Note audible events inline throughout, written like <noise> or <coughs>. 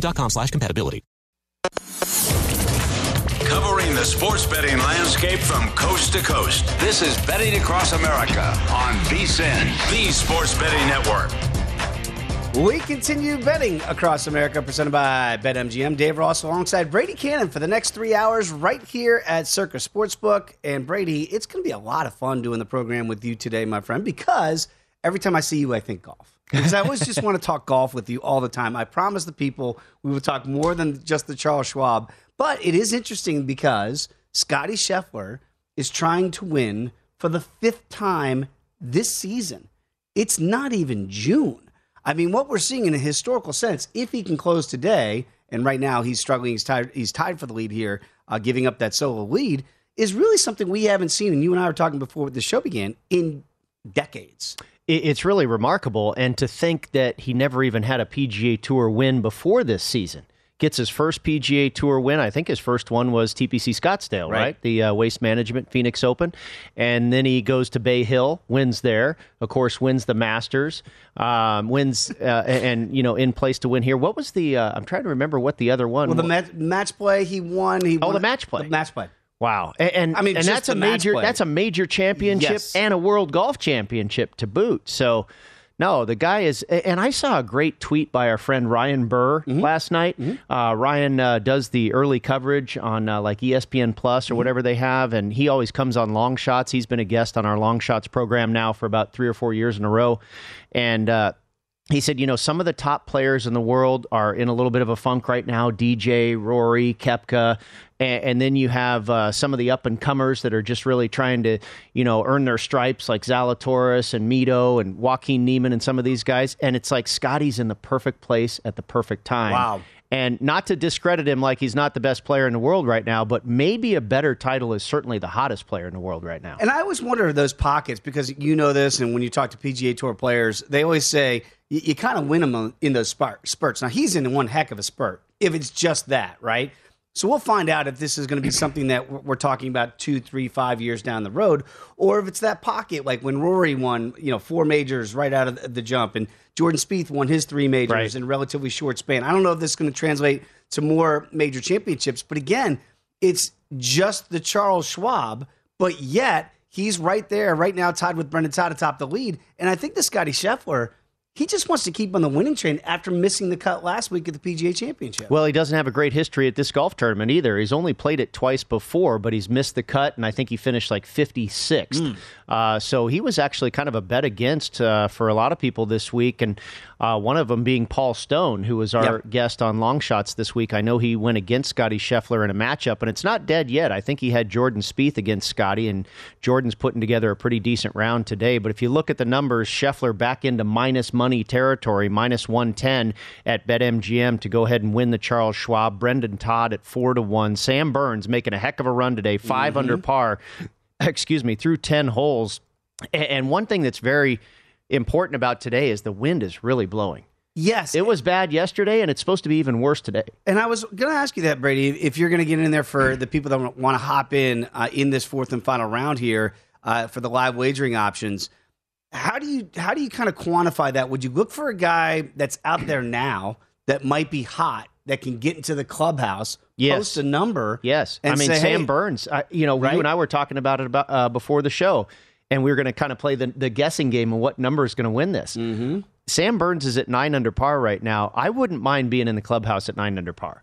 com slash compatibility. Covering the sports betting landscape from coast to coast. This is Betting Across America on VSIN, the Sports Betting Network. We continue betting across America, presented by BetMGM. Dave Ross alongside Brady Cannon for the next three hours right here at Circa Sportsbook. And Brady, it's going to be a lot of fun doing the program with you today, my friend, because every time I see you, I think golf because I always just want to talk golf with you all the time. I promise the people we will talk more than just the Charles Schwab. But it is interesting because Scotty Scheffler is trying to win for the fifth time this season. It's not even June. I mean, what we're seeing in a historical sense, if he can close today, and right now he's struggling, he's tied, he's tied for the lead here, uh, giving up that solo lead, is really something we haven't seen. And you and I were talking before the show began in decades it's really remarkable. And to think that he never even had a PGA Tour win before this season. Gets his first PGA Tour win. I think his first one was TPC Scottsdale, right? right? The uh, Waste Management Phoenix Open. And then he goes to Bay Hill, wins there. Of course, wins the Masters, um, wins, uh, and, you know, in place to win here. What was the, uh, I'm trying to remember what the other one Well, the match, match play he won. He oh, won the match play. The match play. Wow, and, and I mean, and that's a major that's a major championship yes. and a world golf championship to boot. So, no, the guy is. And I saw a great tweet by our friend Ryan Burr mm-hmm. last night. Mm-hmm. Uh, Ryan uh, does the early coverage on uh, like ESPN Plus or mm-hmm. whatever they have, and he always comes on long shots. He's been a guest on our long shots program now for about three or four years in a row, and uh, he said, you know, some of the top players in the world are in a little bit of a funk right now. DJ, Rory, Koepka, and, and then you have uh, some of the up and comers that are just really trying to, you know, earn their stripes, like Zalatoris and Mito and Joaquin Niemann and some of these guys. And it's like Scotty's in the perfect place at the perfect time. Wow. And not to discredit him like he's not the best player in the world right now, but maybe a better title is certainly the hottest player in the world right now. And I always wonder those pockets because you know this, and when you talk to PGA Tour players, they always say you, you kind of win them in those spurts. Now he's in one heck of a spurt if it's just that, right? So we'll find out if this is going to be <clears throat> something that we're talking about two, three, five years down the road, or if it's that pocket like when Rory won, you know, four majors right out of the jump, and Jordan Spieth won his three majors right. in a relatively short span. I don't know if this is going to translate to more major championships, but again, it's just the Charles Schwab, but yet he's right there right now, tied with Brendan Todd atop the lead, and I think the Scotty Scheffler – he just wants to keep on the winning train after missing the cut last week at the PGA Championship. Well, he doesn't have a great history at this golf tournament either. He's only played it twice before, but he's missed the cut, and I think he finished like 56th. Mm. Uh, so he was actually kind of a bet against uh, for a lot of people this week, and uh, one of them being Paul Stone, who was our yep. guest on Long Shots this week. I know he went against Scotty Scheffler in a matchup, and it's not dead yet. I think he had Jordan Spieth against Scotty, and Jordan's putting together a pretty decent round today. But if you look at the numbers, Scheffler back into minus money territory, minus 110 at BetMGM to go ahead and win the Charles Schwab. Brendan Todd at 4 to 1. Sam Burns making a heck of a run today, 5 mm-hmm. under par, <coughs> excuse me, through 10 holes. And one thing that's very important about today is the wind is really blowing. Yes. It was bad yesterday, and it's supposed to be even worse today. And I was going to ask you that, Brady, if you're going to get in there for the people that want to hop in uh, in this fourth and final round here uh, for the live wagering options – how do you how do you kind of quantify that? Would you look for a guy that's out there now that might be hot that can get into the clubhouse, yes. post a number? Yes, I mean say, Sam hey, Burns. I, you know, right? you and I were talking about it about uh, before the show, and we were going to kind of play the the guessing game of what number is going to win this. Mm-hmm. Sam Burns is at nine under par right now. I wouldn't mind being in the clubhouse at nine under par.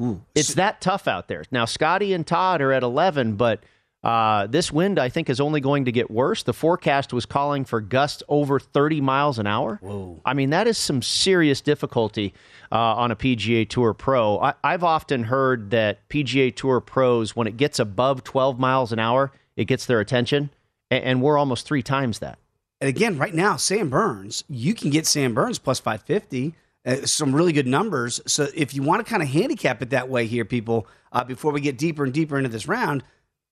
Ooh. It's that tough out there. Now, Scotty and Todd are at 11, but uh, this wind, I think, is only going to get worse. The forecast was calling for gusts over 30 miles an hour. Whoa. I mean, that is some serious difficulty uh, on a PGA Tour pro. I, I've often heard that PGA Tour pros, when it gets above 12 miles an hour, it gets their attention, and, we're almost three times that. And again, right now, Sam Burns, you can get Sam Burns plus 550. Uh, some really good numbers. So if you want to kind of handicap it that way here, people, uh, before we get deeper and deeper into this round,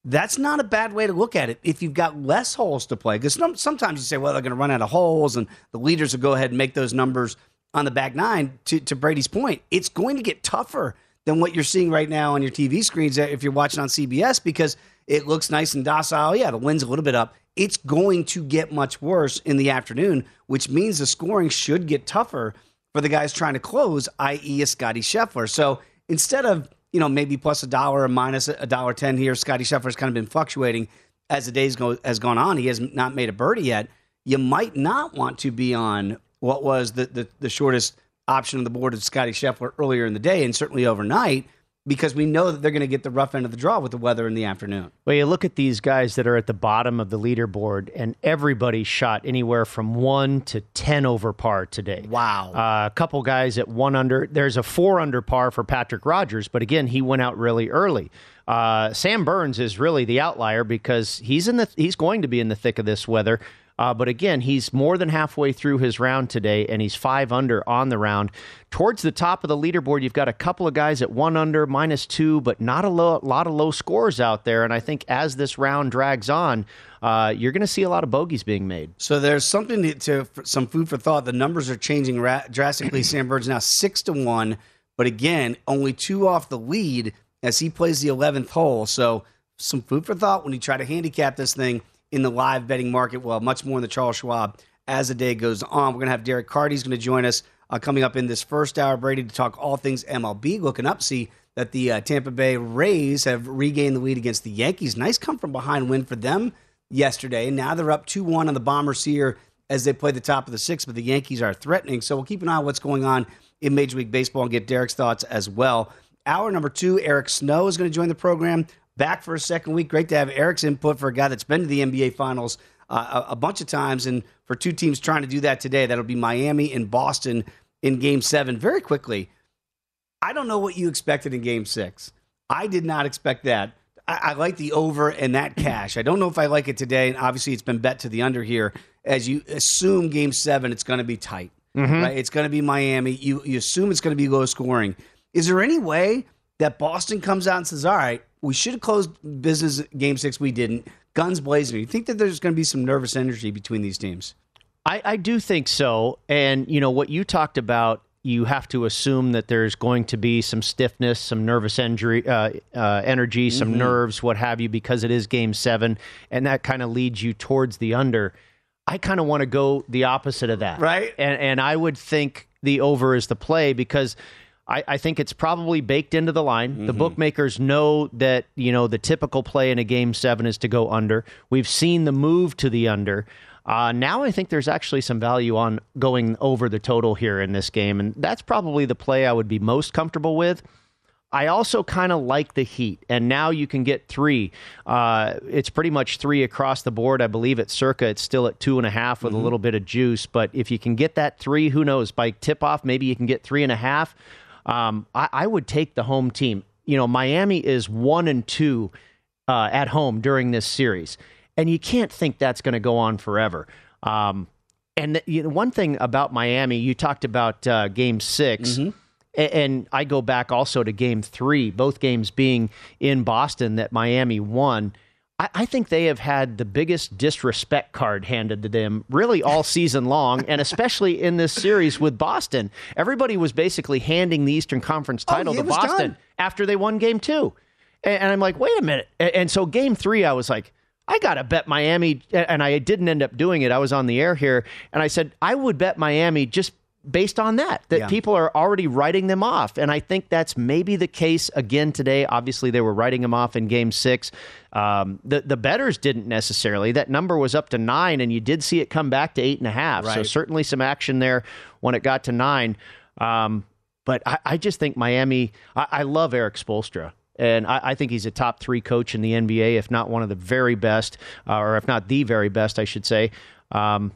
that's not a bad way to look at it if you've got less holes to play. Because sometimes you say, well, they're going to run out of holes, and the leaders will go ahead and make those numbers on the back nine. To, to Brady's point, it's going to get tougher than what you're seeing right now on your TV screens if you're watching on CBS because it looks nice and docile. Yeah, the wind's a little bit up. It's going to get much worse in the afternoon, which means the scoring should get tougher for the guys trying to close, i.e., a Scotty Scheffler. So instead of you know, maybe plus a dollar or minus a dollar ten here. Scotty Scheffler's kind of been fluctuating as the days go has gone on. He has not made a birdie yet. You might not want to be on what was the the, the shortest option on the board of Scotty Scheffler earlier in the day and certainly overnight because we know that they're going to get the rough end of the draw with the weather in the afternoon. Well, you look at these guys that are at the bottom of the leaderboard, and everybody shot anywhere from one to 10 over par today. Wow. Uh, a couple guys at one under. There's a four under par for Patrick Rodgers, but again, he went out really early. Uh, Sam Burns is really the outlier because he's in the he's going to be in the thick of this weather. Uh, but again, he's more than halfway through his round today, and he's five under on the round. Towards the top of the leaderboard, you've got a couple of guys at one under, minus two, but not a lo- lot of low scores out there. And I think as this round drags on, uh, you're going to see a lot of bogeys being made. So there's something to, to some food for thought. The numbers are changing ra- drastically. <clears throat> Sam Burns now six to one, but again, only two off the lead as he plays the 11th hole. So some food for thought when you try to handicap this thing in the live betting market. Well, much more in the Charles Schwab as the day goes on. We're going to have Derek Carty. He's going to join us uh, coming up in this first hour, Brady, to talk all things MLB. Looking up, see that the uh, Tampa Bay Rays have regained the lead against the Yankees. Nice come from behind win for them yesterday. Now they're up 2 1 on the Bombers here as they play the top of the sixth, but the Yankees are threatening. So we'll keep an eye on what's going on in Major League Baseball and get Derek's thoughts as well. Hour number two, Eric Snow is going to join the program back for a second week. Great to have Eric's input for a guy that's been to the NBA Finals uh, a, a, bunch of times, and for two teams trying to do that today, that'll be Miami and Boston in Game Seven. Very quickly, I don't know what you expected in Game Six. I did not expect that. I, I like the over and that <clears throat> cash. I don't know if I like it today, and obviously it's been bet to the under here. As you assume Game Seven, it's going to be tight. Mm-hmm. Right? It's going to be Miami. You you assume it's going to be low scoring. Is there any way that Boston comes out and says, "All right, we should have closed business game six. We didn't. Guns blazing. You think that there's going to be some nervous energy between these teams? I, I do think so. And, you know, what you talked about, you have to assume that there's going to be some stiffness, some nervous injury, uh, uh, energy, some mm-hmm. nerves, what have you, because it is game seven. And that kind of leads you towards the under. I kind of want to go the opposite of that. Right. And, and I would think the over is the play because – I, I, think it's probably baked into the line. Mm-hmm. The bookmakers know that you know the typical play in a game seven is to go under. We've seen the move to the under. Uh, now I think there's actually some value on going over the total here in this game, and that's probably the play I would be most comfortable with. I also kind of like the Heat, and now you can get three. Uh, it's pretty much three across the board. I believe at circa it's still at two and a half with mm-hmm. a little bit of juice. But if you can get that three, who knows? By tip off, maybe you can get three and a half um, I, I, would take the home team. You know, Miami is one and two uh, at home during this series, and you can't think that's going to go on forever. Um, and the, you know, one thing about Miami, you talked about uh, Game 6 mm-hmm. and I go back also to Game Three, both games being in Boston that Miami won. I, I think they have had the biggest disrespect card handed to them really all <laughs> season long, and especially in this series with Boston. Everybody was basically handing the Eastern Conference oh, title oh, to Boston done. after they won game two. And, and I'm like, wait a minute. And, and so game three, I was like, I got to bet Miami. And I didn't end up doing it. I was on the air here, and I said, I would bet Miami just based on that, that Yeah. people are already writing them off. And I think that's maybe the case again today. Obviously, they were writing them off in game six. Um, the, the betters didn't necessarily. That number was up to nine, and you did see it come back to eight and a half. So certainly some action there when it got to nine. Um, but I, I just think Miami, I, I love Erik Spoelstra. And I, I think he's a top three coach in the NBA, if not one of the very best, uh, or if not the very best, I should say. Um,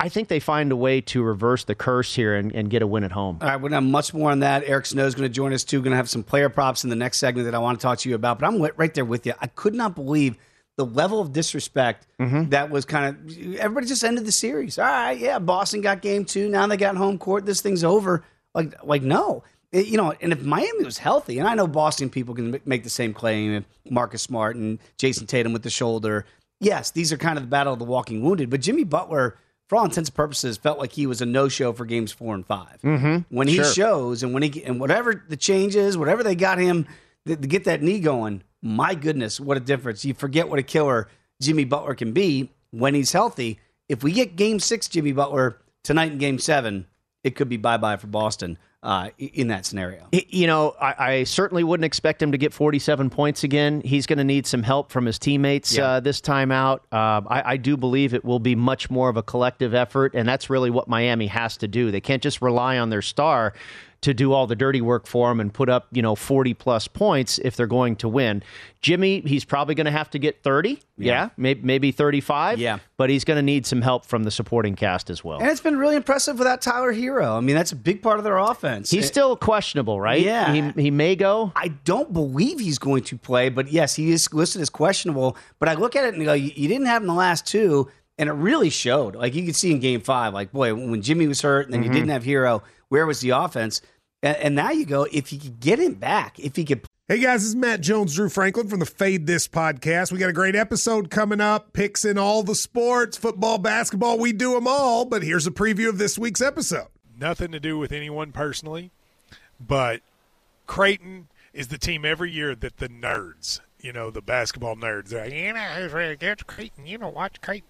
I think they find a way to reverse the curse here and, and get a win at home. All right, we're going to have much more on that. Eric Snow is going to join us too. Going to have some player props in the next segment that I want to talk to you about. But I'm right there with you. I could not believe the level of disrespect mm-hmm. that was kind of. Everybody just ended the series. All right, yeah, Boston got game two. Now they got home court. This thing's over. Like, like no. It- you know, and if Miami was healthy, and I know Boston people can make the same claim, if Marcus Smart and Jayson Tatum with the shoulder. Yes, these are kind of the battle of the walking wounded. But Jimmy Butler, for all intents and purposes, felt like he was a no-show for games four and 5 Mm-hmm. When he Sure. shows, and when he and whatever the change is, whatever they got him to, to get that knee going, my goodness, what a difference! You forget what a killer Jimmy Butler can be when he's healthy. If we get Game Six, Jimmy Butler tonight in Game Seven, it could be bye-bye for Boston uh, in that scenario. You know, I, I certainly wouldn't expect him to get 47 points again. He's going to need some help from his teammates Yeah. uh, this time out. Uh, I, I do believe it will be much more of a collective effort, and that's really what Miami has to do. They can't just rely on their star to do all the dirty work for them and put up, you know, 40 plus points if they're going to win. Jimmy, he's probably going to have to get 30. Yeah, maybe, maybe 35. Yeah. But he's going to need some help from the supporting cast as well. And it's been really impressive without Tyler Herro. I mean, that's a big part of their offense. He's still questionable, right? Yeah. He, he may go. I don't believe he's going to play, but yes, he is listed as questionable. But I look at it and go, you, didn't have him the last two, and it really showed. Like you could see in game five, like, boy, when Jimmy was hurt and then you mm-hmm. didn't have Herro, where was the offense? And, and now you go, if he could get him back, if he could Hey guys, this is Matt Jones, Drew Franklin from the Fade This podcast. We got a great episode coming up, picks in all the sports, football, basketball, we do them all. But here's a preview of this week's episode. nothing to do with anyone personally, but Creighton is the team every year that the nerds, you know, the basketball nerds, they're like, you know, who's really good? Creighton. You know, watch Creighton.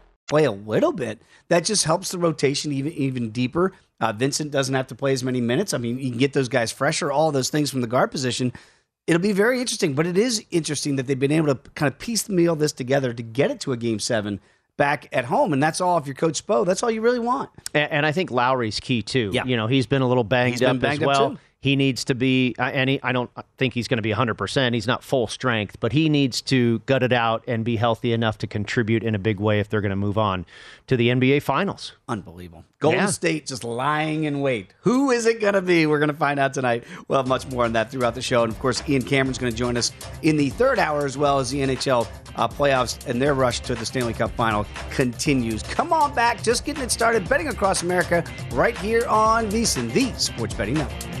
play a little bit, that just helps the rotation even even deeper. Uh, Vincent doesn't have to play as many minutes. I mean, you can get those guys fresher, all those things from the guard position. It'll be very interesting, but it is interesting that they've been able to kind of piece the meal this together to get it to a game seven back at home, and that's all. If you're Coach Spo, that's all you really want. And, and I think Lowry's key too. Yeah. You know, he's been a little banged been up banged as well. He needs to be, uh, and he, I don't think he's going to be 100%. He's not full strength, but he needs to gut it out and be healthy enough to contribute in a big way if they're going to move on to the NBA Finals. Unbelievable. Golden Yeah. State just lying in wait. Who is it going to be? We're going to find out tonight. We'll have much more on that throughout the show. And of course, Ian Cameron's going to join us in the third hour as well as the NHL uh, playoffs and their rush to the Stanley Cup final continues. Come on back. Just getting it started. Betting across America right here on VSiN, the Sports Betting Network.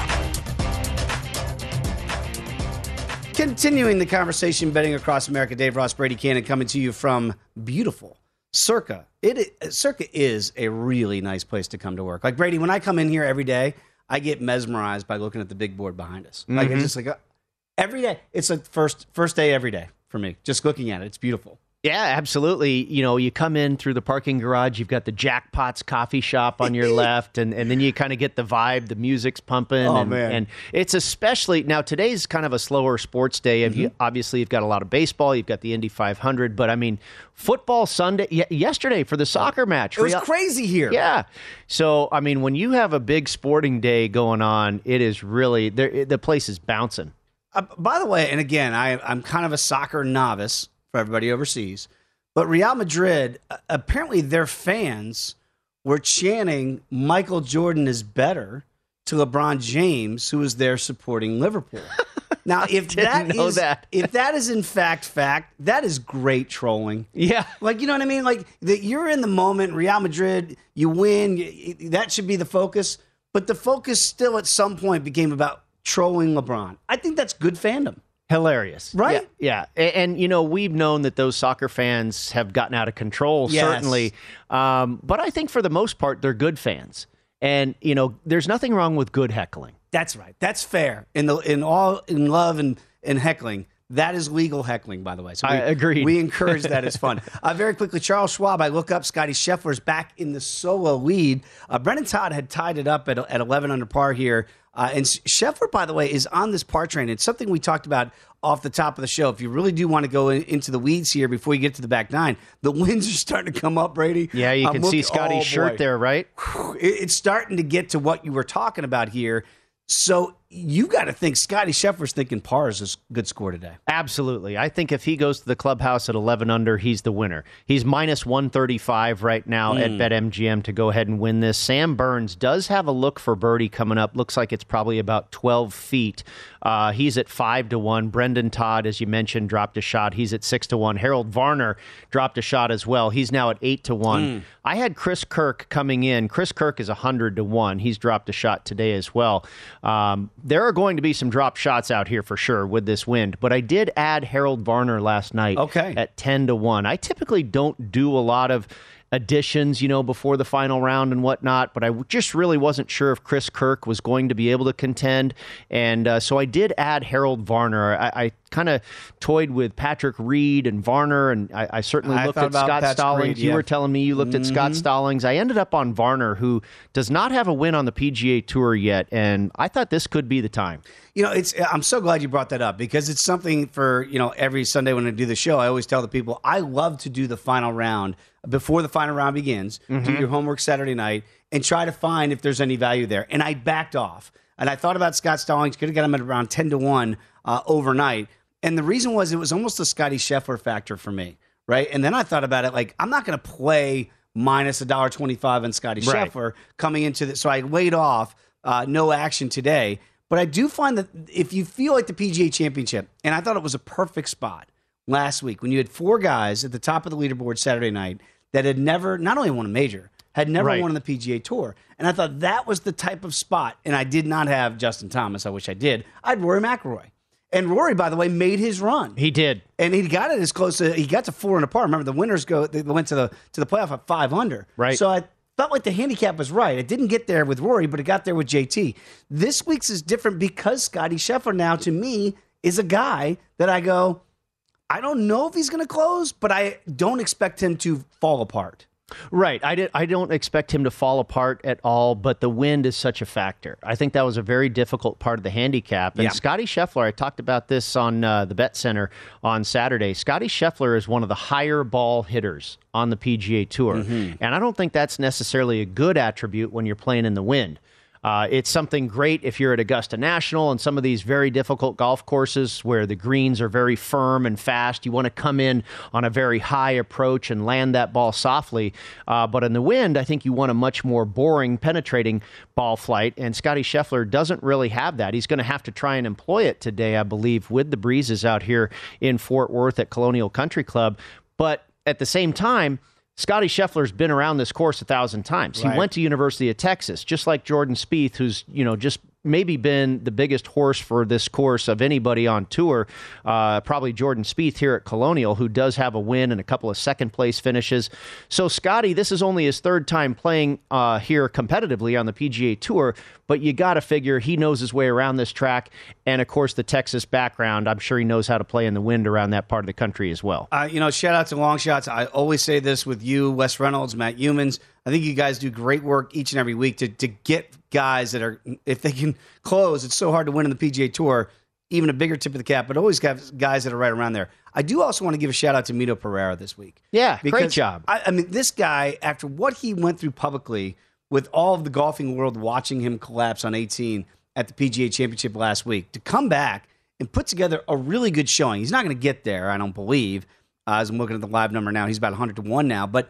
Continuing the conversation, betting across America, Dave Ross, Brady Cannon, coming to you from beautiful Circa. It Circa is a really nice place to come to work. Like Brady, when I come in here every day, I get mesmerized by looking at the big board behind us. Like Mhm. it's just like every day. It's like first first day every day for me. Just looking at it, it's beautiful. Yeah, absolutely. You know, you come in through the parking garage, you've got the Jackpots coffee shop on your <laughs> left, and, and then you kind of get the vibe, the music's pumping. Oh, and, man. and it's especially now today's kind of a slower sports day. Mm-hmm. obviously, you've got a lot of baseball, you've got the Indy 500, but I mean, football Sunday, y- yesterday for the soccer match. It was Real- crazy here. Yeah. So, I mean, when you have a big sporting day going on, it is really, the place is bouncing. Uh, by the way, and again, I, I'm kind of a soccer novice for everybody overseas, but Real Madrid, apparently their fans were chanting Michael Jordan is better to LeBron James, who was there supporting Liverpool. <laughs> Now, if that is that. if that is in fact fact, that is great trolling. Yeah. Like you know what I mean? Like that you're in the moment, Real Madrid, you win, that should be the focus. But the focus still at some point became about trolling LeBron. I think that's good fandom. Hilarious. Right? Yeah. yeah. A- And, you know, we've known that those soccer fans have gotten out of control, Yes. certainly. Um, but I think for the most part, they're good fans. And, you know, there's nothing wrong with good heckling. That's right. That's fair. In the in all in love and and heckling. That is legal heckling, by the way. So we, I agree. We encourage that. It's fun. <laughs> Uh, very quickly, Charles Schwab. I look up. Scotty Scheffler's back in the solo lead. Uh, Brendan Todd had tied it up at, at 11 under par here. Uh, and Scheffler, by the way, is on this par train. It's something we talked about off the top of the show. If you really do want to go in, into the weeds here before you get to the back nine, the <laughs> winds are starting to come up, Brady. Yeah, you I'm can see Scotty's oh, shirt boy. there, right? It- It's starting to get to what you were talking about here. So you got to think Scotty Scheffler's thinking par is a good score today. Absolutely. I think if he goes to the clubhouse at 11 under, he's the winner. He's minus 135 right now at Mm. BetMGM to go ahead and win this. Sam Burns does have a look for birdie coming up. Looks like it's probably about 12 feet. Uh, he's at 5 to 1. Brendan Todd, as you mentioned, dropped a shot. He's at 6 to 1. Harold Varner dropped a shot as well. He's now at 8 to 1. Mm. I had Chris Kirk coming in. Chris Kirk is 100 to 1. He's dropped a shot today as well. Um, there are going to be some drop shots out here for sure with this wind, but I did add Harold Varner last night Okay. at 10 to 1. I typically don't do a lot of additions, you know, before the final round and whatnot, but I just really wasn't sure if Chris Kirk was going to be able to contend. And uh, so I did add Harold Varner. I, I kind of toyed with Patrick Reed and Varner, and I, I certainly I looked at about Scott Patrick Stallings. Reed, You yeah. were telling me you looked at Scott Mhm. Stallings. I ended up on Varner, who does not have a win on the PGA Tour yet, and I thought this could be the time. You know, it's. I'm so glad you brought that up because it's something for you know every Sunday when I do the show. I always tell the people I love to do the final round before the final round begins. Do Mhm. your homework Saturday night and try to find if there's any value there. And I backed off and I thought about Scott Stallings. Could have got him at around ten to one uh, overnight. And the reason was it was almost a Scotty Scheffler factor for me, right? And then I thought about it like I'm not going to play minus a dollar twenty five on Scotty Right. Scheffler coming into this. So I laid off uh, no action today. But I do find that if you feel like the PGA Championship, and I thought it was a perfect spot last week when you had four guys at the top of the leaderboard Saturday night that had never not only won a major, had never Right. won on the PGA Tour. And I thought that was the type of spot. And I did not have Justin Thomas. I wish I did. I had Rory McIlroy. And Rory, by the way, made his run. He did. And he got it as close to he got to four and a par. Remember the winners go they went to the to the playoff at five under. Right. So I felt like the handicap was right. It didn't get there with Rory, but it got there with JT. This week's is different because Scotty Scheffler now to me is a guy that I go, I don't know if he's gonna close, but I don't expect him to fall apart. Right. I, did, I don't expect him to fall apart at all, but the wind is such a factor. I think that was a very difficult part of the handicap. And Yeah. Scotty Scheffler, I talked about this on uh, the Bet Center on Saturday. Scotty Scheffler is one of the higher ball hitters on the PGA Tour. Mm-hmm. And I don't think that's necessarily a good attribute when you're playing in the wind. Uh, it's something great if you're at Augusta National and some of these very difficult golf courses where the greens are very firm and fast. You want to come in on a very high approach and land that ball softly. Uh, but in the wind, I think you want a much more boring, penetrating ball flight. And Scotty Scheffler doesn't really have that. He's going to have to try and employ it today, I believe, with the breezes out here in Fort Worth at Colonial Country Club. But at the same time, Scotty Scheffler's been around this course a thousand times. Right. He went to University of Texas, just like Jordan Spieth, who's you know just maybe been the biggest horse for this course of anybody on tour. Uh, probably Jordan Spieth here at Colonial, who does have a win and a couple of second place finishes. So Scotty, this is only his third time playing uh, here competitively on the PGA Tour, but you got to figure he knows his way around this track, and of course the Texas background. I'm sure he knows how to play in the wind around that part of the country as well. Uh, you know, shout out to Long Shots. I always say this with you, Wes Reynolds, Matt Youmans. I think you guys do great work each and every week to, to get guys that are, if they can close, it's so hard to win in the PGA Tour, even a bigger tip of the cap, but always got guys that are right around there. I do also want to give a shout out to Mito Pereira this week. Yeah, great job. I, I mean, this guy, after what he went through publicly with all of the golfing world watching him collapse on 18 at the PGA Championship last week, to come back and put together a really good showing. He's not going to get there, I don't believe. Uh, as I'm looking at the live number now, he's about 100 to 1 now. But,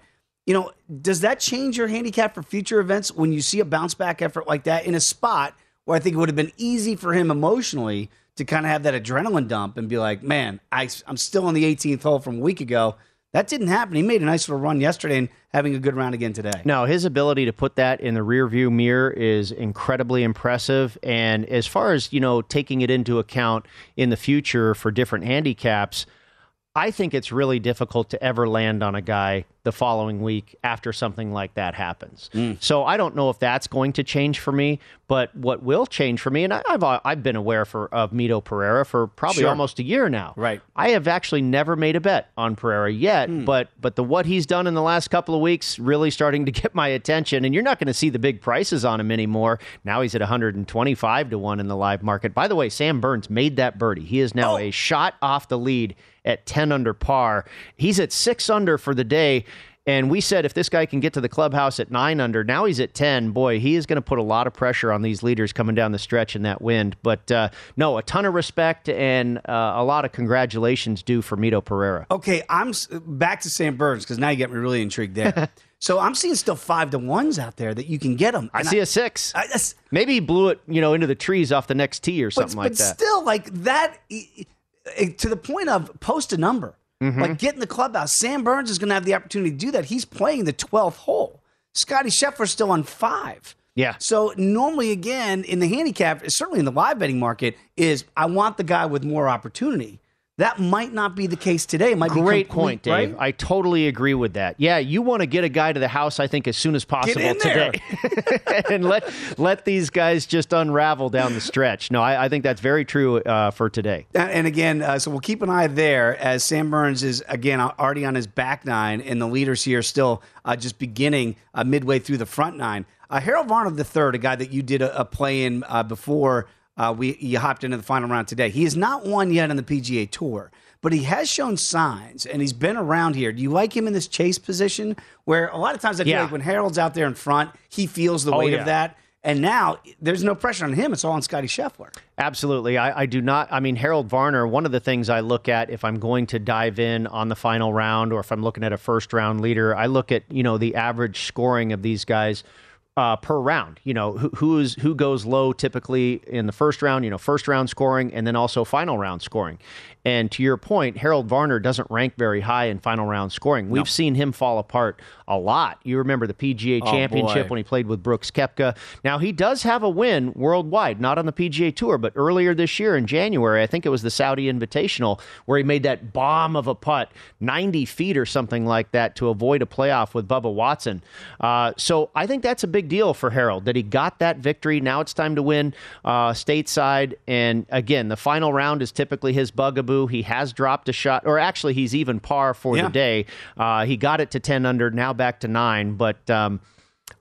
you know, does that change your handicap for future events when you see a bounce back effort like that in a spot where I think it would have been easy for him emotionally to kind of have that adrenaline dump and be like, man, I, I'm still on the 18th hole from a week ago. That didn't happen. He made a nice little run yesterday and having a good round again today. No, his ability to put that in the rear view mirror is incredibly impressive. And as far as, you know, taking it into account in the future for different handicaps, I think it's really difficult to ever land on a guy the following week after something like that happens. Hmm. So I don't know if that's going to change for me, but what will change for me, and I, I've uh, I've been aware for of Mito Pereira for probably Sure. almost a year now. Right. I have actually never made a bet on Pereira yet, hmm. but but the what he's done in the last couple of weeks really starting to <laughs> get my attention. And you're not going to see the big prices on him anymore. Now he's at 125 to one in the live market. By the way, Sam Burns made that birdie. He is now oh. a shot off the lead at 10 under par. He's at six under for the day. And we said if this guy can get to the clubhouse at nine under, now he's at 10. Boy, he is going to put a lot of pressure on these leaders coming down the stretch in that wind. But uh, no, a ton of respect and uh, a lot of congratulations due for Mito Pereira. Okay, I'm s- back to Sam Burns because now you get me really intrigued there. <laughs> so I'm seeing still five to ones out there that you can get them. I see a six. Maybe he blew it, you know, into the trees off the next tee or something but like that. But still, like that, i- i- to the point of post a number, Mhm. like get in the clubhouse. Sam Burns is going to have the opportunity to do that. He's playing the 12th hole. Scotty Scheffler's still on five. Yeah. So normally, again, in the handicap, certainly in the live betting market, is I want the guy with more opportunity. That might not be the case today. It might Great complete, point, Dave. right? I totally agree with that. Yeah, you want to get a guy to the house, I think, as soon as possible today, <laughs> and let let these guys just unravel down the stretch. No, I, I think that's very true uh, for today. And and again, uh, so we'll keep an eye there as Sam Burns is again already on his back nine, and the leaders here still uh, just beginning uh, midway through the front nine. Uh, Harold Varner the third, a guy that you did a, a play in uh, before uh, we you hopped into the final round today. He has not won yet on the PGA Tour, but he has shown signs, and he's been around here. Do you like him in this chase position, where a lot of times I feel Yeah. like when Harold's out there in front, he feels the Oh, weight yeah. of that. And now there's no pressure on him. It's all on Scotty Scheffler. Absolutely. I, I do not. I mean, Harold Varner, one of the things I look at if I'm going to dive in on the final round or if I'm looking at a first round leader, I look at, you know, the average scoring of these guys. Uh, per round, you know who who's who goes low typically in the first round. You know, first round scoring, and then also final round scoring. And to your point, Harold Varner doesn't rank very high in final round scoring. We've seen him fall apart a lot. You remember the PGA Oh, Championship boy. when he played with Brooks Koepka. Now he does have a win worldwide, not on the PGA Tour, but earlier this year in January, I think it was the Saudi Invitational, where he made that bomb of a putt, 90 feet or something like that, to avoid a playoff with Bubba Watson. Uh, so I think that's a big deal for Harold that he got that victory. Now it's time to win uh, stateside, and again, the final round is typically his bugaboo. He has dropped a shot, or actually, he's even par for Yeah. the day. Uh, he got it to 10 under, now back to nine, but. Um,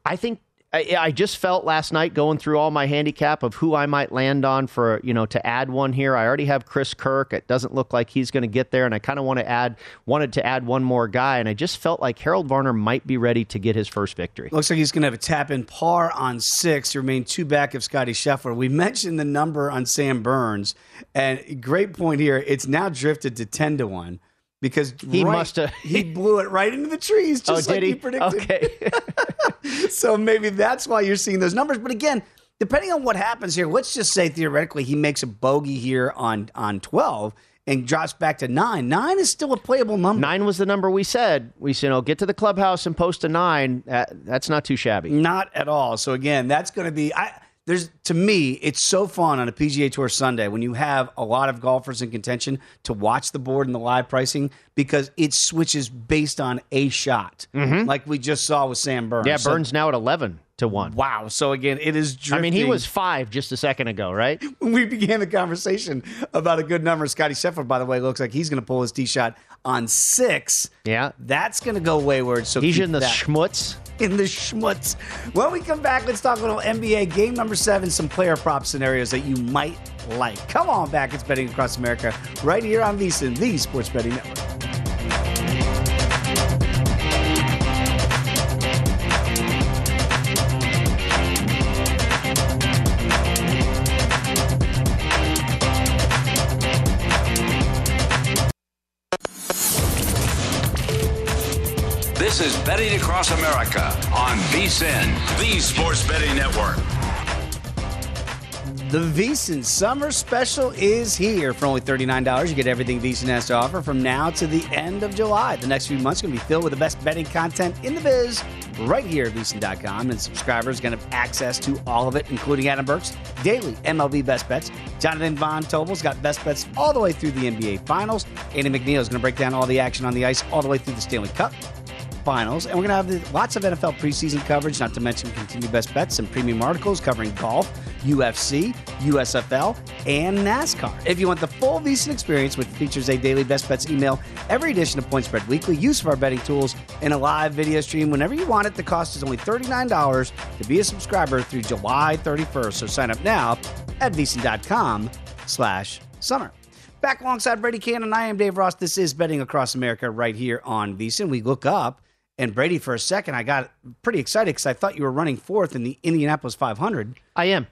I think I, I just felt last night going through all my handicap of who I might land on for you know to add one here. I already have Chris Kirk. It doesn't look like he's going to get there, and I kind of want to add wanted to add one more guy, and I just felt like Harold Varner might be ready to get his first victory. Looks like he's going to have a tap in par on six, remain two back of Scotty Scheffler. We mentioned the number on Sam Burns, and great point here. It's now drifted to 10 to 1 because He right- must have- he blew it right into the trees, just oh, like he? you predicted. Okay. <laughs> so maybe that's why you're seeing those numbers. But again, depending on what happens here, let's just say theoretically he makes a bogey here on on 12 and drops back to nine. Nine is still a playable number. Nine was the number we said. We said, you know, get to the clubhouse and post a nine. Uh, that's not too shabby. Not at all. So again, that's going to be. I there's to me, it's so fun on a PGA Tour Sunday when you have a lot of golfers in contention to watch the board and the live pricing because it switches based on a shot, Mhm. like we just saw with Sam Burns. Yeah, So- Burns now at 11 to 1. Wow. So again, it is. Drifting. I mean, he was five just a second ago, right? when <laughs> we began the conversation about a good number. Scotty Scheffler, by the way, looks like he's going to pull his tee shot on six. Yeah. That's going to go wayward. So He's in the that. schmutz. in the schmutz. When we come back, let's talk a little NBA game number seven, some player prop scenarios that you might like. Come on back. It's Betting Across America right here on VSIN, the Sports Betting Network. This is Betting Across America on VSIN, the Sports Betting Network. The VSIN Summer Special is here. For only $39, you get everything VSIN has to offer from now to the end of July. The next few months are going to be filled with the best betting content in the biz right here at VSIN.com. And subscribers are going to have access to all of it, including Adam Burke's daily MLB best bets. Jonathan Von Tobel's got best bets all the way through the NBA Finals. Andy McNeil is going to break down all the action on the ice all the way through the Stanley Cup. Finals, and we're going to have lots of NFL preseason coverage, not to mention continued best bets and premium articles covering golf, UFC, USFL, and NASCAR. If you want the full VSiN experience, which features a daily best bets email, every edition of Point Spread Weekly, use of our betting tools, and a live video stream whenever you want it, the cost is only $39 to be a subscriber through July 31st. So sign up now at VSiN.com slash summer. Back alongside Brady Cannon, I am Dave Ross. This is Betting Across America right here on VSiN. We look up, and Brady, for a second, I got pretty excited because I thought you were running fourth in the Indianapolis 500. I am.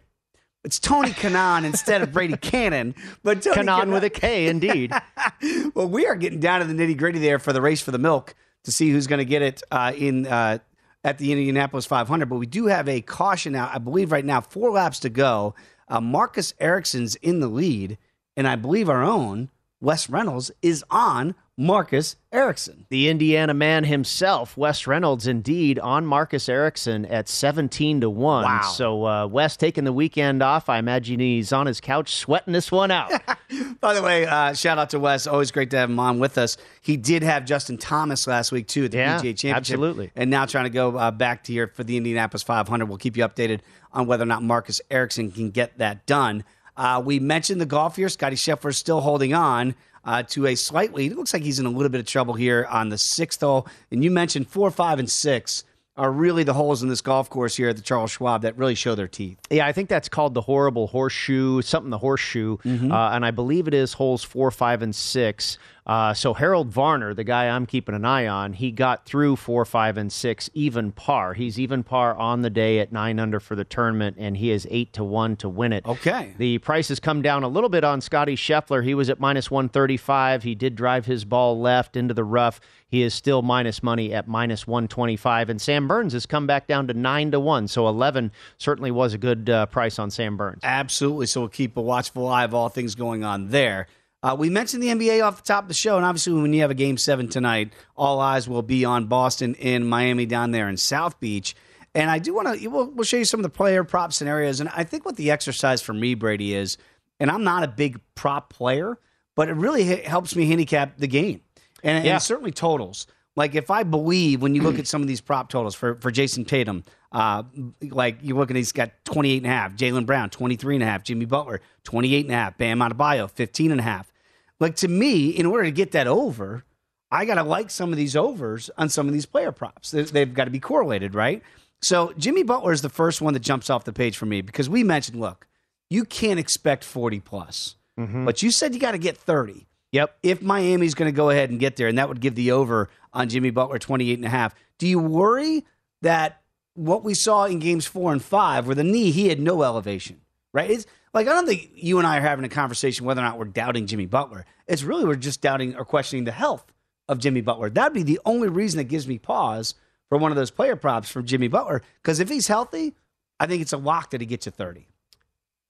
It's Tony Kanaan instead of Brady Cannon, but Tony Kanaan with a K, indeed. <laughs> well, we are getting down to the nitty gritty there for the race for the milk to see who's going to get it uh, in uh, at the Indianapolis 500. But we do have a caution now. I believe right now four laps to go. Uh, Marcus Ericsson's in the lead, and I believe our own Wes Reynolds is on Marcus Ericsson. The Indiana man himself, Wes Reynolds, indeed, on Marcus Ericsson at 17 to 1. Wow. So, uh, Wes taking the weekend off. I imagine he's on his couch sweating this one out. <laughs> By the way, uh, shout out to Wes. Always great to have him on with us. He did have Justin Thomas last week too at the Yeah, PGA Championship, absolutely. and now trying to go uh, back to here for the Indianapolis 500. We'll keep you updated on whether or not Marcus Ericsson can get that done. Uh, we mentioned the golf here. Scotty Scheffler still holding on uh, to a slightly. It looks like he's in a little bit of trouble here on the sixth hole. And you mentioned four, five, and six are really the holes in this golf course here at the Charles Schwab that really show their teeth. Yeah, I think that's called the horrible horseshoe, something the horseshoe, Mm-hmm. uh, and I believe it is holes four, five, and six. Uh, so Harold Varner, the guy I'm keeping an eye on, he got through four, five, and six even par. He's even par on the day at nine under for the tournament, and he is eight to one to win it. Okay. The price has come down a little bit on Scotty Scheffler. He was at minus 135. He did drive his ball left into the rough. He is still minus money at minus 125. And Sam Burns has come back down to 9 to 1. So 11 certainly was a good uh, price on Sam Burns. Absolutely. So we'll keep a watchful eye of all things going on there. Uh, we mentioned the NBA off the top of the show, and obviously, when you have a game seven tonight, all eyes will be on Boston and Miami down there in South Beach. And I do want to, we'll, we'll show you some of the player prop scenarios. And I think what the exercise for me, Brady, is, and I'm not a big prop player, but it really h- helps me handicap the game and, Yeah. and certainly totals. Like if I believe when you look <clears throat> at some of these prop totals for, for Jayson Tatum, uh, like you look at he's got 28 and a half, Jaylen Brown 23 and a half, Jimmy Butler 28 and a half, Bam Adebayo 15 and a half. Like to me, in order to get that over, I got to like some of these overs on some of these player props. They- They've got to be correlated, right? So Jimmy Butler is the first one that jumps off the page for me because we mentioned, look, you can't expect 40 plus, but you said you got to get 30 Yep. if Miami's going to go ahead and get there, and that would give the over on Jimmy Butler 28 and a half. Do you worry that what we saw in games four and five, where the knee, he had no elevation, right? It's like, I don't think you and I are having a conversation whether or not we're doubting Jimmy Butler. It's really we're just doubting or questioning the health of Jimmy Butler. That'd be the only reason that gives me pause for one of those player props from Jimmy Butler. Because if he's healthy, I think it's a lock that he gets you 30.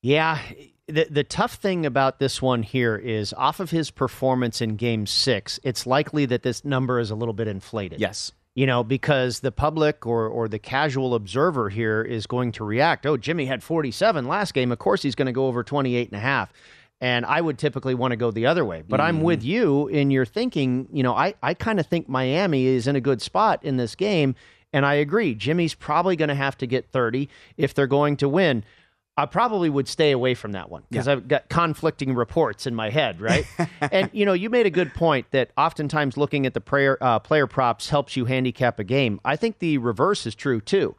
Yeah, the, the tough thing about this one here is off of his performance in game six, it's likely that this number is a little bit inflated. Yes. You know, because the public or, or the casual observer here is going to react. Oh, Jimmy had 47 last game. Of course, he's going to go over 28 and a half. And I would typically want to go the other way. But I'm mm-hmm. with you in your thinking. You know, I, I kind of think Miami is in a good spot in this game. And I agree. Jimmy's probably going to have to get 30 if they're going to win. I probably would stay away from that one because I've got conflicting reports in my head, right? <laughs> and you know, you made a good point that oftentimes looking at the prayer, uh, player props helps you handicap a game. I think the reverse is true too.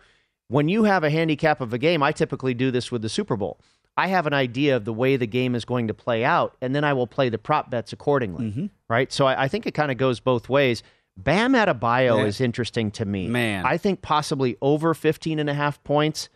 When you have a handicap of a game, I typically do this with the Super Bowl. I have an idea of the way the game is going to play out, and then I will play the prop bets accordingly, right? So I, I think it kind of goes both ways. Bam Adebayo Yeah. is interesting to me. Man. I think possibly over 15 and a half points.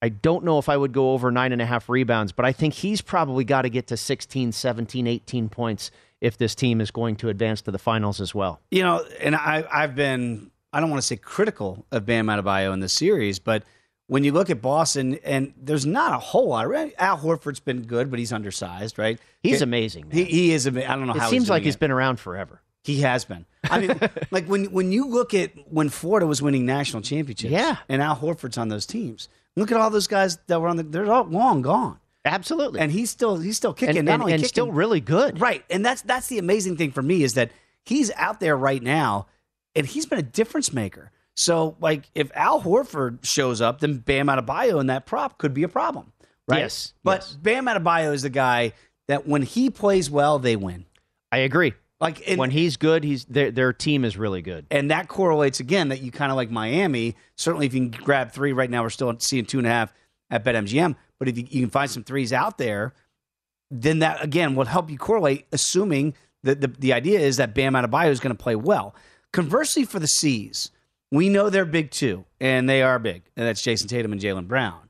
I don't know if I would go over nine and a half rebounds, but I think he's probably got to get to 16, 17, 18 points if this team is going to advance to the finals as well. You know, and I, I've been, I don't want to say critical of Bam Adebayo in this series, but when you look at Boston, and there's not a whole lot. Al Horford's been good, but he's undersized, right? He's He- amazing. He, he is. ama- I don't know It how. seems he's like he's it. been around forever. He has been. I mean, <laughs> like when when you look at when Florida was winning national championships, Yeah. and Al Horford's on those teams. Look at all those guys that were on the. They're all long gone. Absolutely. And he's still he's still kicking. And, not and, only and kicking, still really good. Right. And that's that's the amazing thing for me is that he's out there right now and he's been a difference maker. So like if Al Horford shows up, then Bam Adebayo and that prop could be a problem. Right. Yes, But Bam Adebayo is the guy that when he plays well, they win. I agree. Like and, when he's good, he's their their team is really good. and that correlates again that you kind of like Miami. Certainly, if you can grab three right now, we're still seeing two and a half at BetMGM. But if you, you can find some threes out there, then that again will help you correlate. Assuming that the the idea is that Bam Adebayo is going to play well. Conversely, for the C's, we know they're big too, and they are big, and that's Jayson Tatum and Jaylen Brown.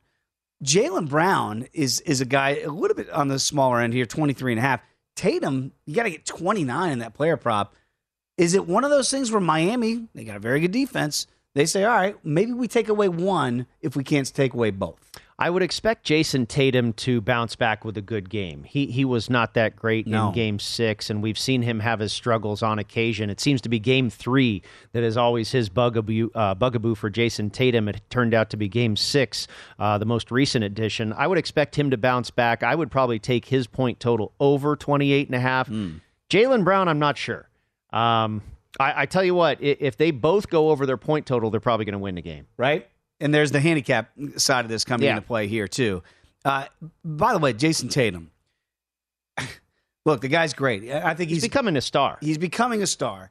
Jaylen Brown is is a guy a little bit on the smaller end here, 23 and a half. Tatum, you got to get 29 in that player prop. Is it one of those things where Miami, they got a very good defense, they say, all right, maybe we take away one if we can't take away both? I would expect Jayson Tatum to bounce back with a good game. He he was not that great No. in game six, and we've seen him have his struggles on occasion. It seems to be game three that is always his bugaboo, uh, bugaboo for Jayson Tatum. It turned out to be game six, uh, the most recent addition. I would expect him to bounce back. I would probably take his point total over 28 and a half. Jaylen Brown, I'm not sure. Um, I, I tell you what, if they both go over their point total, they're probably going to win the game. right? And there's the handicap side of this coming Yeah. into play here too. Uh, by the way, Jayson Tatum. <sighs> Look, the guy's great. I think He's he's becoming a star. he's becoming a star.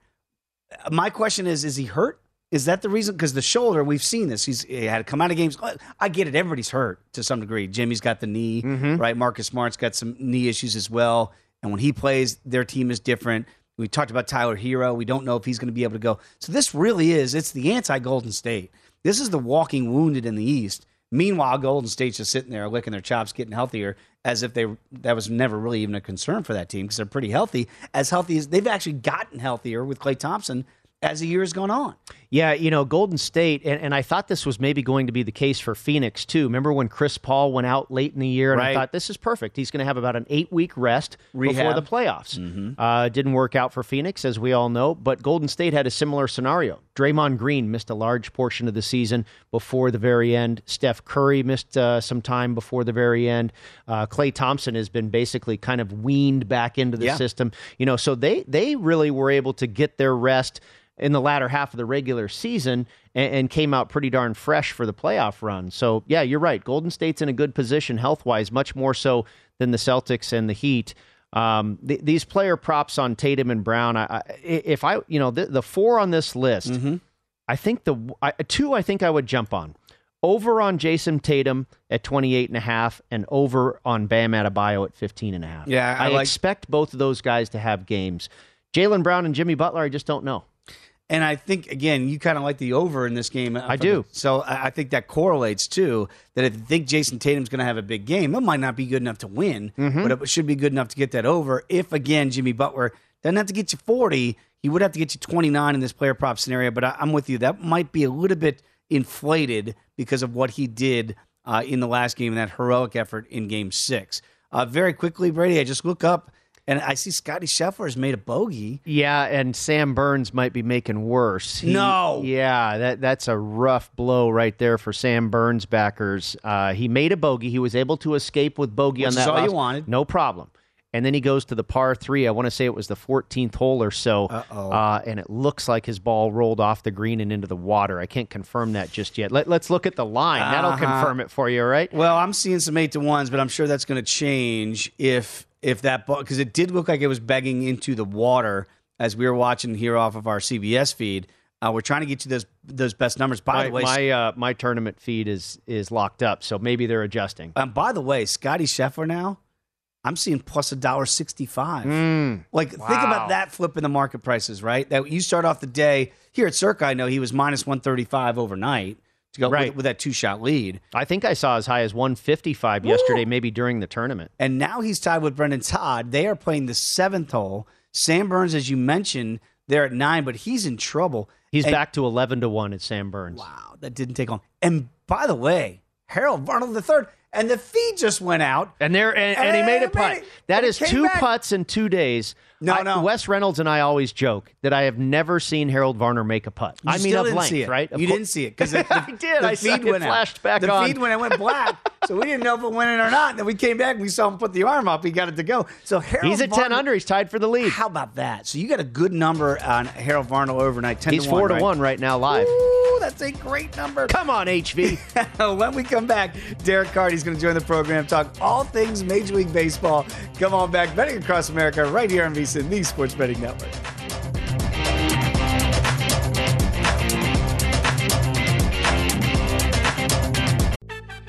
My question is: Is he hurt? Is that the reason? Because the shoulder, we've seen this. He's he had to come out of games. I get it. Everybody's hurt to some degree. Jimmy's got the knee, right? Marcus Smart's got some knee issues as well. And when he plays, their team is different. We talked about Tyler Herro. We don't know if he's going to be able to go. So this really is. It's the anti Golden State. This is the walking wounded in the East. Meanwhile, Golden State's just sitting there licking their chops, getting healthier, as if they that was never really even a concern for that team because they're pretty healthy. As healthy as they've actually gotten healthier with Klay Thompson as the year has gone on. Yeah, you know, Golden State, and, and I thought this was maybe going to be the case for Phoenix too. Remember when Chris Paul went out late in the year, and I thought this is perfect. He's going to have about an eight week rest before the playoffs. Uh, didn't work out for Phoenix, as we all know, but Golden State had a similar scenario. Draymond Green missed a large portion of the season before the very end. Steph Curry missed uh, some time before the very end. Uh, Klay Thompson has been basically kind of weaned back into the Yeah. system. You know, so they they really were able to get their rest in the latter half of the regular season and, and came out pretty darn fresh for the playoff run. So yeah, you're right. Golden State's in a good position health wise, much more so than the Celtics and the Heat. Um, th- these player props on Tatum and Brown. I, I, if I, you know, the, the four on this list, I think the I, two I think I would jump on. Over on Jayson Tatum at 28 and a half and over on Bam Adebayo at 15 and a half. Yeah, I I, like- expect both of those guys to have games. Jaylen Brown and Jimmy Butler, I just don't know. And I think again, you kind of like the over in this game. I do. So I think that correlates too. That if you think Jayson Tatum's going to have a big game, it might not be good enough to win, Mm-hmm. but it should be good enough to get that over. If again Jimmy Butler doesn't have to get you forty, he would have to get you twenty nine in this player prop scenario. But I, I'm with you. That might be a little bit inflated because of what he did uh, in the last game and that heroic effort in Game Six. Uh, very quickly, Brady, I just look up and I see Scotty Scheffler has made a bogey. Yeah, and Sam Burns might be making worse. He- No. Yeah, that that's a rough blow right there for Sam Burns backers. Uh, he made a bogey. He was able to escape with bogey Which on that all you wanted. No problem. And then he goes to the par three. I want to say it was the 14th hole or so. Uh-oh. Uh, and it looks like his ball rolled off the green and into the water. I can't confirm that just yet. Let, let's look at the line. That'll Uh-huh. confirm it for you, all right? Well, I'm seeing some eight to ones, but I'm sure that's going to change if if that ball because it did look like it was begging into the water as we were watching here off of our CBS feed. Uh, we're trying to get you those those best numbers. By my the way, my, uh, my tournament feed is is locked up, so maybe they're adjusting. um, by the way, Scotty Scheffler now, I'm seeing plus a dollar sixty five. Mm, Like think about that flip in the market prices, right? That you start off the day here at Circa. I know he was minus one thirty five overnight to go Right. with, with that two shot lead. I think I saw as high as 155 yesterday, maybe during the tournament. And now he's tied with Brendon Todd. They are playing the seventh hole. Sam Burns, as you mentioned, they're at nine, but he's in trouble. He's And- back to 11 to 1 at Sam Burns. Wow, that didn't take long. And by the way, Harold Varner III, and the feed just went out. And there, and, and he made a putt. That And is two back. putts in two days. No, I- no. Wes Reynolds and I always joke that I have never seen Harold Varner make a putt. You I mean, of didn't length, see it. right? Of you didn't see it because <laughs> I did. The I feed it went out. back the on. feed when it went black, <laughs> so we didn't know if it went in or not. And then we came back and we saw him put the arm up. He got it to go. So Harold He's at 10 under. He's tied for the lead. How about that? So you got a good number on Harold Varner overnight. Ten He's to one, four to right? one right now live. Ooh, that's a great number. Come on, HV. <laughs> when we come back, Derek Carty's going to join the program, talk all things Major League Baseball. Come on back, betting across America, right here on VSiN, the Sports Betting Network.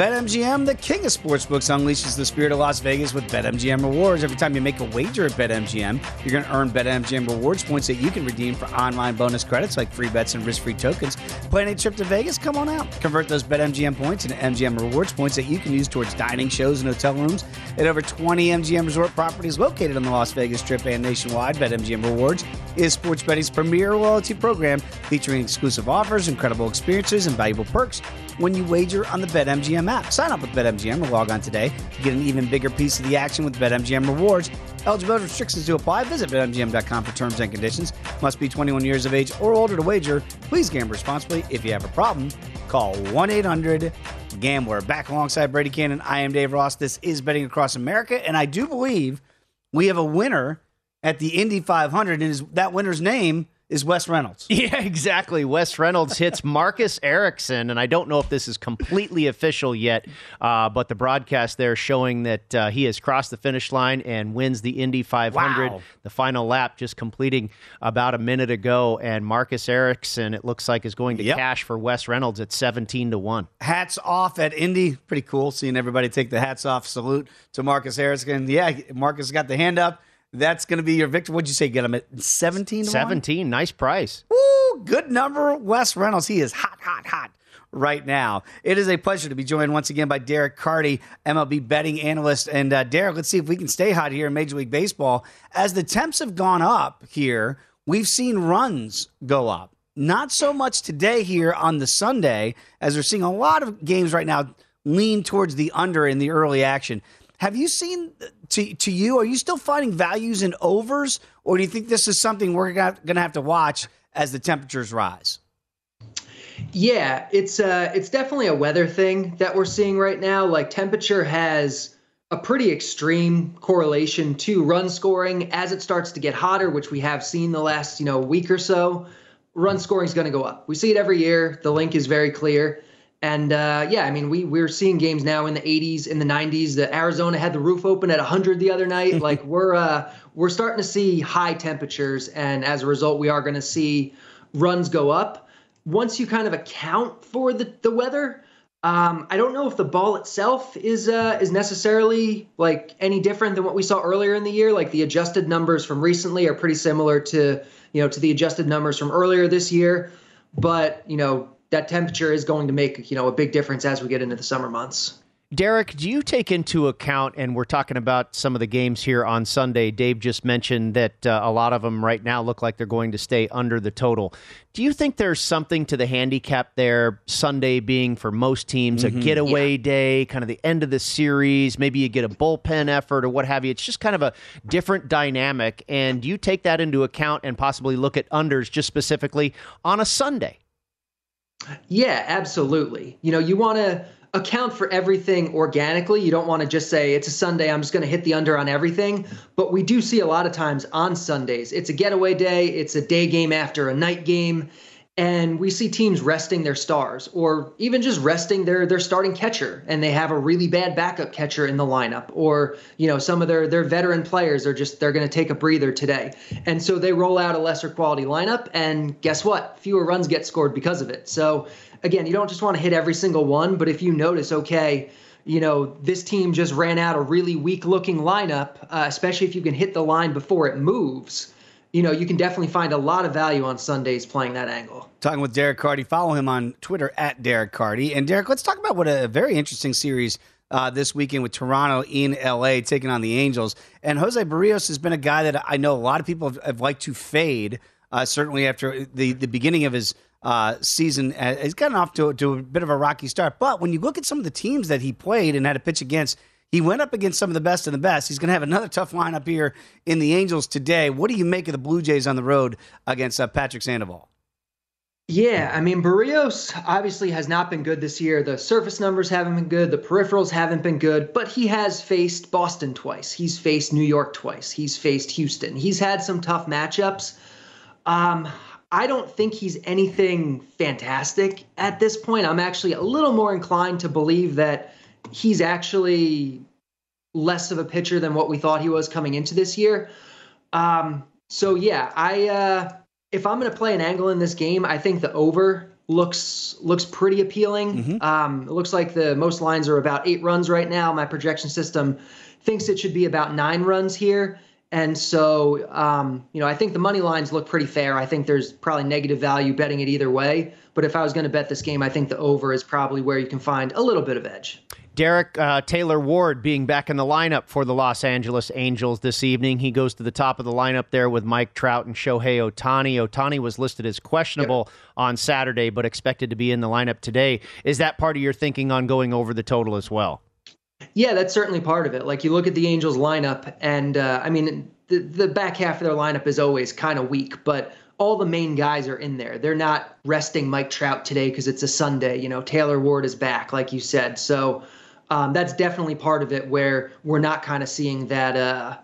BetMGM, the king of sportsbooks, unleashes the spirit of Las Vegas with BetMGM rewards. Every time you make a wager at BetMGM, you're going to earn BetMGM rewards points that you can redeem for online bonus credits like free bets and risk-free tokens. Planning a trip to Vegas? Come on out. Convert those BetMGM points into MGM rewards points that you can use towards dining, shows, and hotel rooms at over 20 MGM resort properties located on the Las Vegas Strip and nationwide. BetMGM Rewards is sports betting's premier loyalty program featuring exclusive offers, incredible experiences, and valuable perks when you wager on the BetMGM app. Sign up with BetMGM or log on today to get an even bigger piece of the action with BetMGM rewards. Eligibility restrictions to apply. Visit BetMGM.com for terms and conditions. Must be 21 years of age or older to wager. Please gamble responsibly. If you have a problem, call 1 800 Gambler. Back alongside Brady Kannon, I am Dave Ross. This is Betting Across America, and I do believe we have a winner at the Indy 500, and that winner's name is Wes Reynolds. <laughs> Yeah, exactly. Wes Reynolds hits <laughs> Marcus Ericsson, and I don't know if this is completely official yet, uh, but the broadcast there showing that uh, he has crossed the finish line and wins the Indy 500. Wow. The final lap just completing about a minute ago, and Marcus Ericsson, it looks like, is going to Yep. cash for Wes Reynolds at 17 to 1. Hats off at Indy. Pretty cool seeing everybody take the hats off salute to Marcus Ericsson. Yeah, Marcus got the hand up. That's going to be your victory. What'd you say? Get him at 17 to 1? 17, nice price. Woo, good number. Wes Reynolds. He is hot, hot, hot right now. It is a pleasure to be joined once again by Derek Carty, MLB betting analyst. And uh, Derek, let's see if we can stay hot here in Major League Baseball. As the temps have gone up here, we've seen runs go up. Not so much today here on the Sunday, as we're seeing a lot of games right now lean towards the under in the early action. Have you seen to to you? Are you still finding values in overs, or do you think this is something we're going to have to watch as the temperatures rise? Yeah, it's uh it's definitely a weather thing that we're seeing right now. Like temperature has a pretty extreme correlation to run scoring as it starts to get hotter, which we have seen the last, you know, week or so. Run scoring is going to go up. We see it every year. The link is very clear. And uh, yeah, I mean, we we're seeing games now in the 80s, in the 90s. The Arizona had the roof open at 100 the other night. <laughs> like we're uh, we're starting to see high temperatures, and as a result, we are going to see runs go up. Once you kind of account for the the weather, um, I don't know if the ball itself is uh, is necessarily like any different than what we saw earlier in the year. Like the adjusted numbers from recently are pretty similar to you know to the adjusted numbers from earlier this year, but you know that temperature is going to make you know a big difference as we get into the summer months. Derek, do you take into account, and we're talking about some of the games here on Sunday? Dave just mentioned that uh, a lot of them right now look like they're going to stay under the total. Do you think there's something to the handicap there, Sunday being for most teams Mm-hmm. a getaway day, kind of the end of the series? Maybe you get a bullpen effort or what have you. It's just kind of a different dynamic. And do you take that into account and possibly look at unders just specifically on a Sunday? Yeah, absolutely. You know, you want to account for everything organically. You don't want to just say it's a Sunday, I'm just going to hit the under on everything. But we do see a lot of times on Sundays, it's a getaway day, it's a day game after a night game. And we see teams resting their stars or even just resting their their starting catcher and they have a really bad backup catcher in the lineup or you know some of their their veteran players are just they're going to take a breather today. And so they roll out a lesser quality lineup and guess what? Fewer runs get scored because of it. So again, you don't just want to hit every single one, but if you notice okay, you know, this team just ran out a really weak looking lineup, uh, especially if you can hit the line before it moves. You know, you can definitely find a lot of value on Sundays playing that angle. Talking with Derek Carty. Follow him on Twitter at Derek Carty. And Derek, let's talk about what a very interesting series uh, this weekend with Toronto in LA taking on the Angels. And Jose Berrios has been a guy that I know a lot of people have, have liked to fade. Uh, certainly after the the beginning of his uh, season, uh, he's gotten off to, to a bit of a rocky start. But when you look at some of the teams that he played and had to pitch against, he went up against some of the best of the best. He's going to have another tough lineup here in the Angels today. What do you make of the Blue Jays on the road against uh, Patrick Sandoval? Yeah, I mean, Berrios obviously has not been good this year. The surface numbers haven't been good. The peripherals haven't been good, but he has faced Boston twice. He's faced New York twice. He's faced Houston. He's had some tough matchups. Um, I don't think he's anything fantastic at this point. I'm actually a little more inclined to believe that he's actually less of a pitcher than what we thought he was coming into this year. Um, so yeah, I uh, if I'm going to play an angle in this game, I think the over looks looks pretty appealing. Um, it looks like the most lines are about eight runs right now. My projection system thinks it should be about nine runs here. And so, um, you know, I think the money lines look pretty fair. I think there's probably negative value betting it either way. But if I was going to bet this game, I think the over is probably where you can find a little bit of edge. Derek uh, Taylor Ward being back in the lineup for the Los Angeles Angels this evening. He goes to the top of the lineup there with Mike Trout and Shohei Ohtani. Ohtani was listed as questionable on Saturday, but expected to be in the lineup today. Is that part of your thinking on going over the total as well? Yeah, that's certainly part of it. Like you look at the Angels lineup, and uh, I mean, the, the back half of their lineup is always kind of weak, but all the main guys are in there. They're not resting Mike Trout today because it's a Sunday. You know, Taylor Ward is back, like you said. So um, that's definitely part of it where we're not kind of seeing that uh,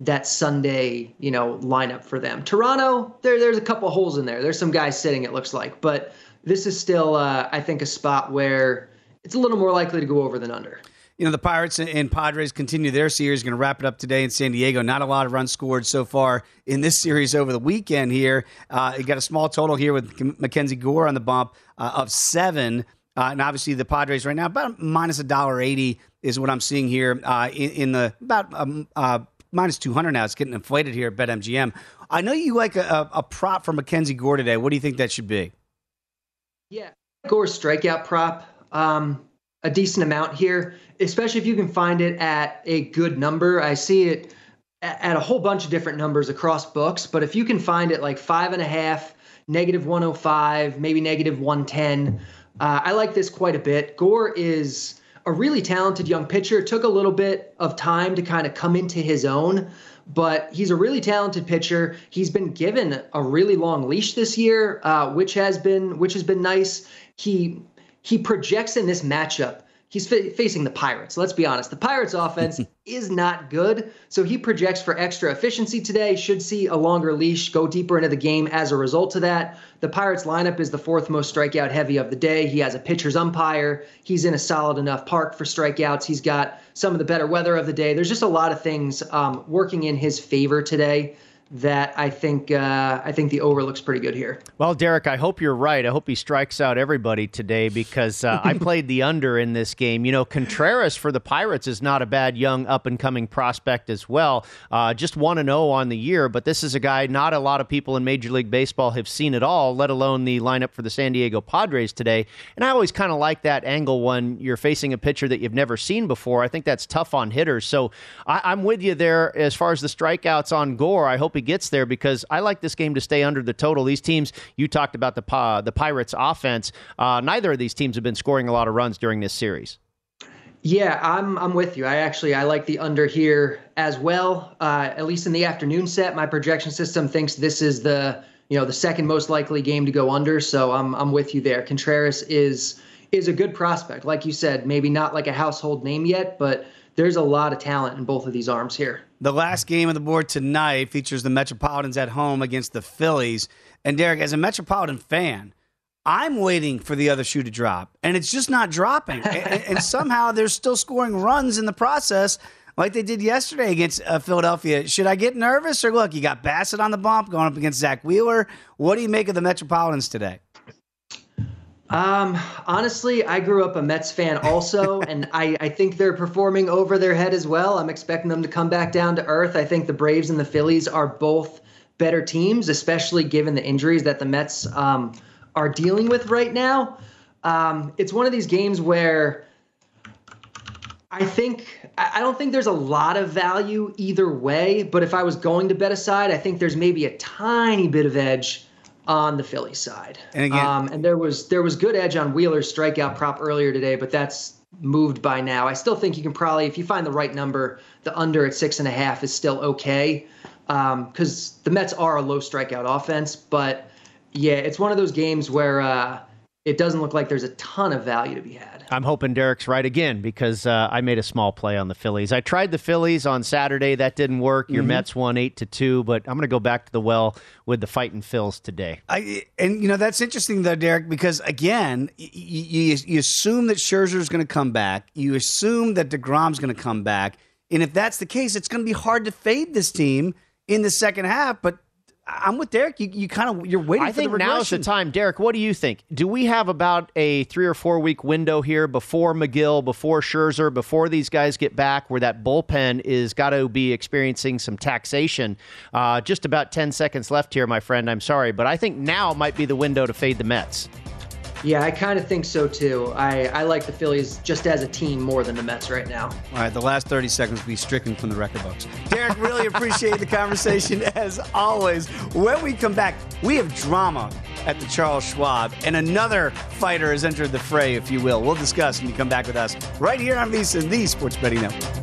that Sunday, you know, lineup for them. Toronto, there there's a couple holes in there. There's some guys sitting, it looks like, but this is still, uh, I think, a spot where it's a little more likely to go over than under. You know, the Pirates and Padres continue their series. Going to wrap it up today in San Diego. Not a lot of runs scored so far in this series over the weekend here. Uh, you got a small total here with Mackenzie Gore on the bump uh, of seven. Uh, and obviously, the Padres right now about minus a dollar eighty is what I'm seeing here uh, in, in, the about um, uh, minus two hundred now. It's getting inflated here at BetMGM. I know you like a, a, prop for Mackenzie Gore today. What do you think that should be? Yeah, Gore strikeout prop. Um, a decent amount here, especially if you can find it at a good number. I see it at a whole bunch of different numbers across books, but if you can find it like five and a half, negative 105, maybe negative 110, uh, I like this quite a bit. Gore is a really talented young pitcher. It took a little bit of time to kind of come into his own, but he's a really talented pitcher. He's been given a really long leash this year, uh, which has been which has been nice. He he projects in this matchup. He's fa- facing the Pirates. Let's be honest. The Pirates offense <laughs> is not good. So he projects for extra efficiency today, should see a longer leash, go deeper into the game as a result of that. The Pirates lineup is the fourth most strikeout heavy of the day. He has a pitcher's umpire. He's in a solid enough park for strikeouts. He's got some of the better weather of the day. There's just a lot of things um, working in his favor today that I think uh, I think the over looks pretty good here. Well, Derek, I hope you're right. I hope he strikes out everybody today because uh, I <laughs> played the under in this game. You know, Contreras for the Pirates is not a bad young up and coming prospect as well. Uh, just one and zero on the year, but this is a guy not a lot of people in Major League Baseball have seen at all, let alone the lineup for the San Diego Padres today. And I always kind of like that angle when you're facing a pitcher that you've never seen before. I think that's tough on hitters. So I, am with you there as far as the strikeouts on Gore. I hope he gets there because I like this game to stay under the total. These teams, you talked about the uh, the Pirates offense. Uh, neither of these teams have been scoring a lot of runs during this series. Yeah, I'm I'm with you. I actually I like the under here as well. Uh, at least in the afternoon set, my projection system thinks this is the you know the second most likely game to go under. So I'm I'm with you there. Contreras is is a good prospect, like you said. Maybe not like a household name yet, but there's a lot of talent in both of these arms here. The last game of the board tonight features the Metropolitans at home against the Phillies. And Derek, as a Metropolitan fan, I'm waiting for the other shoe to drop, and it's just not dropping. and, and, somehow they're still scoring runs in the process, like they did yesterday against uh, Philadelphia. Should I get nervous, or look, you got Bassitt on the bump going up against Zack Wheeler? What do you make of the Metropolitans today? Um, honestly, I grew up a Mets fan also, <laughs> and I, I think they're performing over their head as well. I'm expecting them to come back down to earth. I think the Braves and the Phillies are both better teams, especially given the injuries that the Mets um, are dealing with right now. Um, it's one of these games where I think I don't think there's a lot of value either way, but if I was going to bet aside, I think there's maybe a tiny bit of edge on the Philly side. And again, um, and there was there was good edge on Wheeler's strikeout prop earlier today, but that's moved by now. I still think you can probably, if you find the right number, the under at six and a half is still okay because um, the Mets are a low strikeout offense. But yeah, it's one of those games where uh, it doesn't look like there's a ton of value to be had. I'm hoping Derek's right again because uh, I made a small play on the Phillies. I tried the Phillies on Saturday. That didn't work. Your mm-hmm. Mets won eight to two, but I'm going to go back to the well with the fighting Phils today. I, and you know that's interesting though, Derek, because again, you, you, you assume that Scherzer's going to come back. You assume that Degrom's going to come back, and if that's the case, it's going to be hard to fade this team in the second half. But I'm with Derek. You, you kind of you're waiting. I think the now is the time, Derek. What do you think? Do we have about a three or four week window here before Megill, before Scherzer, before these guys get back, where that bullpen is got to be experiencing some taxation? Uh, just about ten seconds left here, my friend. I'm sorry, but I think now might be the window to fade the Mets. Yeah, I kind of think so too. I, I like the Phillies just as a team more than the Mets right now. All right, the last 30 seconds will be stricken from the record books. Derek, really appreciate the conversation <laughs> as always. When we come back, we have drama at the Charles Schwab, and another fighter has entered the fray, if you will. We'll discuss when you come back with us right here on VSiN, the Sports Betting Network.